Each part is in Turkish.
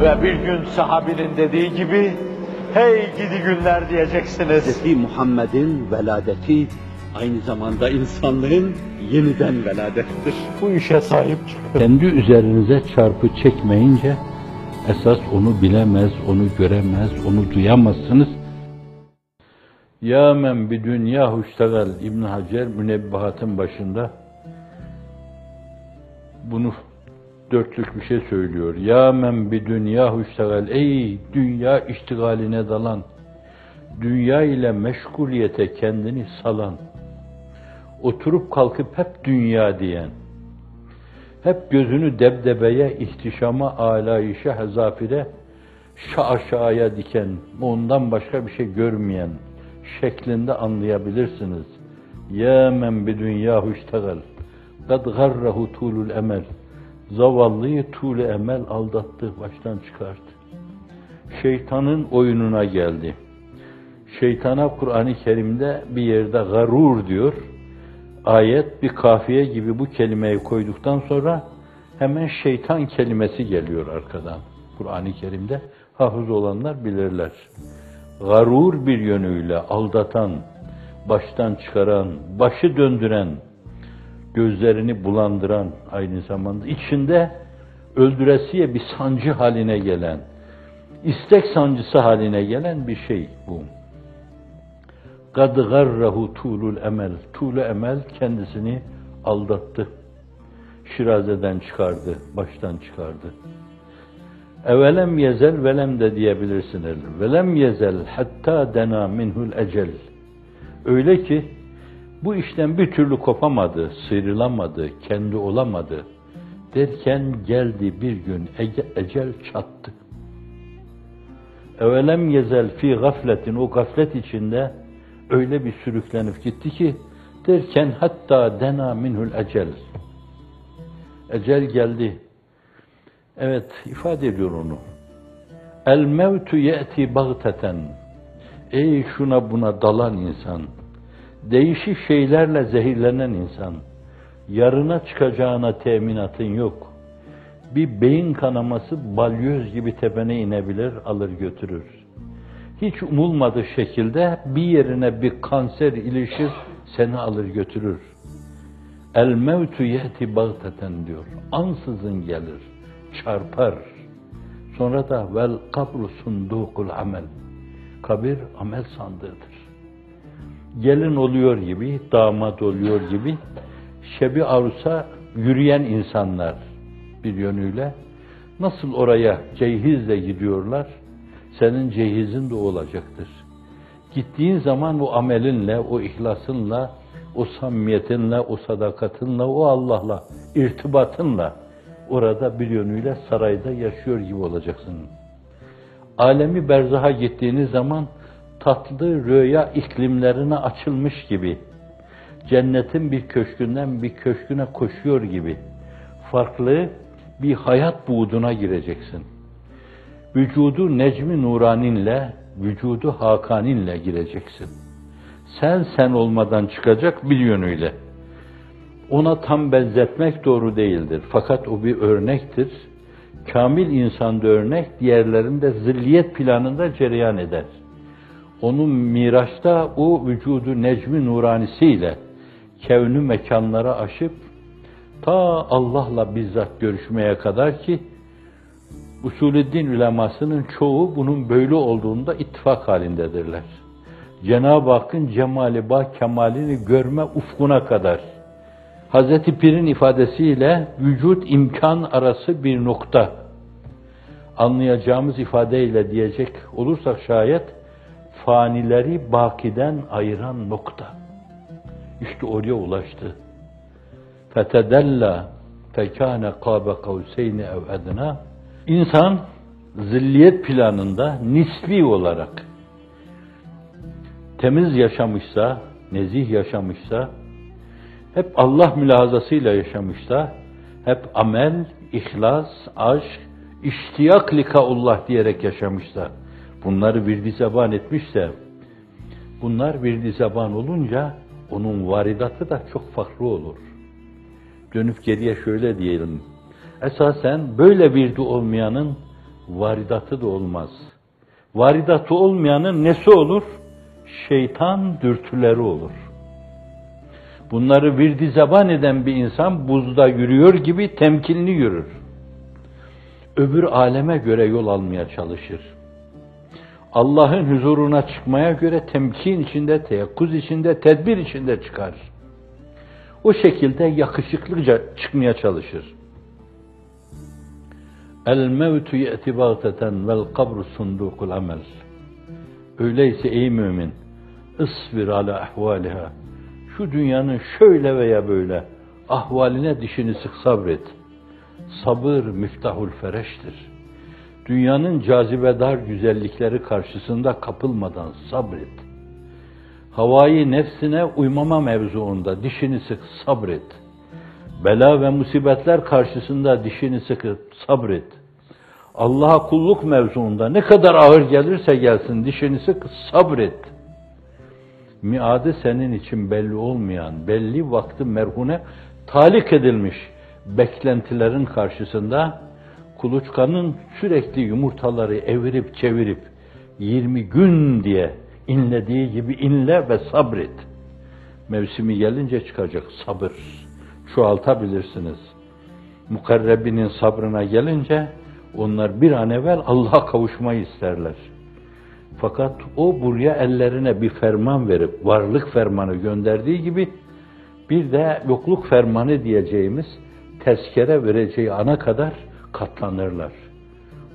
Ve bir gün sahabinin dediği gibi, hey gidi günler diyeceksiniz. Hz. Muhammed'in veladeti aynı zamanda insanlığın yeniden veladettir. Bu işe sahip çıkın. Kendi üzerinize çarpı çekmeyince esas onu bilemez, onu göremez, onu duyamazsınız. Ya men bi dünya huştegal İbn Hacer münebbahatın başında bunu dörtlük bir şey söylüyor. Ya men bi dünya huştegal ey dünya iştigaline dalan dünya ile meşguliyete kendini salan oturup kalkıp hep dünya diyen hep gözünü debdebeye, ihtişama, alayişe, hezafire, şaşaya diken, ondan başka bir şey görmeyen şeklinde anlayabilirsiniz. Ya men bi dünyahu iştegal. Kad garrahu tulul emel. Zavallıyı tuğlu emel aldattı, baştan çıkarttı. Şeytanın oyununa geldi. Şeytana Kur'an-ı Kerim'de bir yerde garur diyor. Ayet bir kafiye gibi bu kelimeyi koyduktan sonra hemen şeytan kelimesi geliyor arkadan. Kur'an-ı Kerim'de hafız olanlar bilirler. Garur bir yönüyle aldatan, baştan çıkaran, başı döndüren, gözlerini bulandıran aynı zamanda içinde öldüresiye bir sancı haline gelen, istek sancısı haline gelen bir şey bu. Kad garrahu tulul emel. Tuğlu emel kendisini aldattı. Şirazeden çıkardı, baştan çıkardı. Evelem yezel velem de diyebilirsiniz. Velem yezel hatta dena minhul ecel. Öyle ki bu işten bir türlü kopamadı, sıyrılamadı, kendi olamadı. Derken geldi bir gün ecel çattı. Evelem yezel fi gafletin o gaflet içinde öyle bir sürüklenip gitti ki derken hatta dena minhul ecel. Ecel geldi. Evet ifade ediyor onu. El mevtu ye'ti bagteten. Ey şuna buna dalan insan. Değişik şeylerle zehirlenen insan. Yarına çıkacağına teminatın yok. Bir beyin kanaması balyoz gibi tepene inebilir, alır götürür hiç umulmadığı şekilde bir yerine bir kanser ilişir, seni alır götürür. El mevtu yeti bagteten diyor. Ansızın gelir, çarpar. Sonra da vel kabru sundukul amel. Kabir amel sandığıdır. Gelin oluyor gibi, damat oluyor gibi, şebi arusa yürüyen insanlar bir yönüyle nasıl oraya cehizle gidiyorlar, senin cehizin de olacaktır. Gittiğin zaman o amelinle, o ihlasınla, o samimiyetinle, o sadakatinle, o Allah'la, irtibatınla orada bir yönüyle sarayda yaşıyor gibi olacaksın. Alemi berzaha gittiğiniz zaman tatlı rüya iklimlerine açılmış gibi, cennetin bir köşkünden bir köşküne koşuyor gibi, farklı bir hayat buğduna gireceksin vücudu necmi nuraninle, vücudu hakaninle gireceksin. Sen sen olmadan çıkacak bir yönüyle. Ona tam benzetmek doğru değildir. Fakat o bir örnektir. Kamil insanda örnek, diğerlerinde zilliyet planında cereyan eder. Onun miraçta o vücudu necmi nuranisiyle kevnü mekanlara aşıp ta Allah'la bizzat görüşmeye kadar ki usulüddin ulemasının çoğu bunun böyle olduğunda ittifak halindedirler. Cenab-ı Hakk'ın cemali ba kemalini görme ufkuna kadar. Hazreti Pir'in ifadesiyle vücut imkan arası bir nokta. Anlayacağımız ifadeyle diyecek olursak şayet fanileri bakiden ayıran nokta. İşte oraya ulaştı. Fetedella fekâne kâbe kavseyni ev edna İnsan zilliyet planında nisbi olarak temiz yaşamışsa, nezih yaşamışsa, hep Allah mülahazasıyla yaşamışsa, hep amel, ihlas, aşk, iştiyak likaullah diyerek yaşamışsa, bunları virdi zeban etmişse, bunlar virdi zeban olunca onun varidatı da çok farklı olur. Dönüp geriye şöyle diyelim, esasen böyle virdi olmayanın varidatı da olmaz. Varidatı olmayanın nesi olur? Şeytan dürtüleri olur. Bunları virdi zeban eden bir insan buzda yürüyor gibi temkinli yürür. Öbür aleme göre yol almaya çalışır. Allah'ın huzuruna çıkmaya göre temkin içinde, teyakkuz içinde, tedbir içinde çıkar. O şekilde yakışıklıca çıkmaya çalışır. El mevtu ye'ti bagteten vel kabru sundukul amel. Öyleyse ey mümin, ısbir ala ahvaliha. Şu dünyanın şöyle veya böyle ahvaline dişini sık sabret. Sabır miftahul fereştir. Dünyanın cazibedar güzellikleri karşısında kapılmadan sabret. Havayı nefsine uymama mevzuunda dişini sık sabret. Bela ve musibetler karşısında dişini sıkıp sabret. Allah'a kulluk mevzuunda ne kadar ağır gelirse gelsin dişini sık sabret. Miadı senin için belli olmayan, belli vakti merhune talik edilmiş beklentilerin karşısında kuluçkanın sürekli yumurtaları evirip çevirip 20 gün diye inlediği gibi inle ve sabret. Mevsimi gelince çıkacak sabır. Çoğaltabilirsiniz. Mukarrebinin sabrına gelince onlar bir an evvel Allah'a kavuşmayı isterler. Fakat o buraya ellerine bir ferman verip varlık fermanı gönderdiği gibi bir de yokluk fermanı diyeceğimiz tezkere vereceği ana kadar katlanırlar.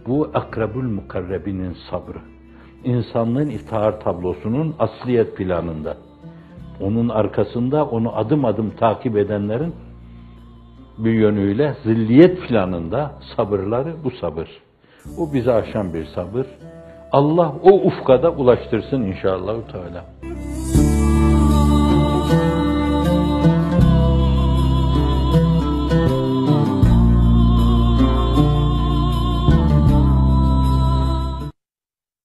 Bu akrabul mukarrebinin sabrı. İnsanlığın iftihar tablosunun asliyet planında. Onun arkasında onu adım adım takip edenlerin bir yönüyle zilliyet planında sabırları bu sabır. Bu bizi aşan bir sabır. Allah o ufkada ulaştırsın inşallah Teala.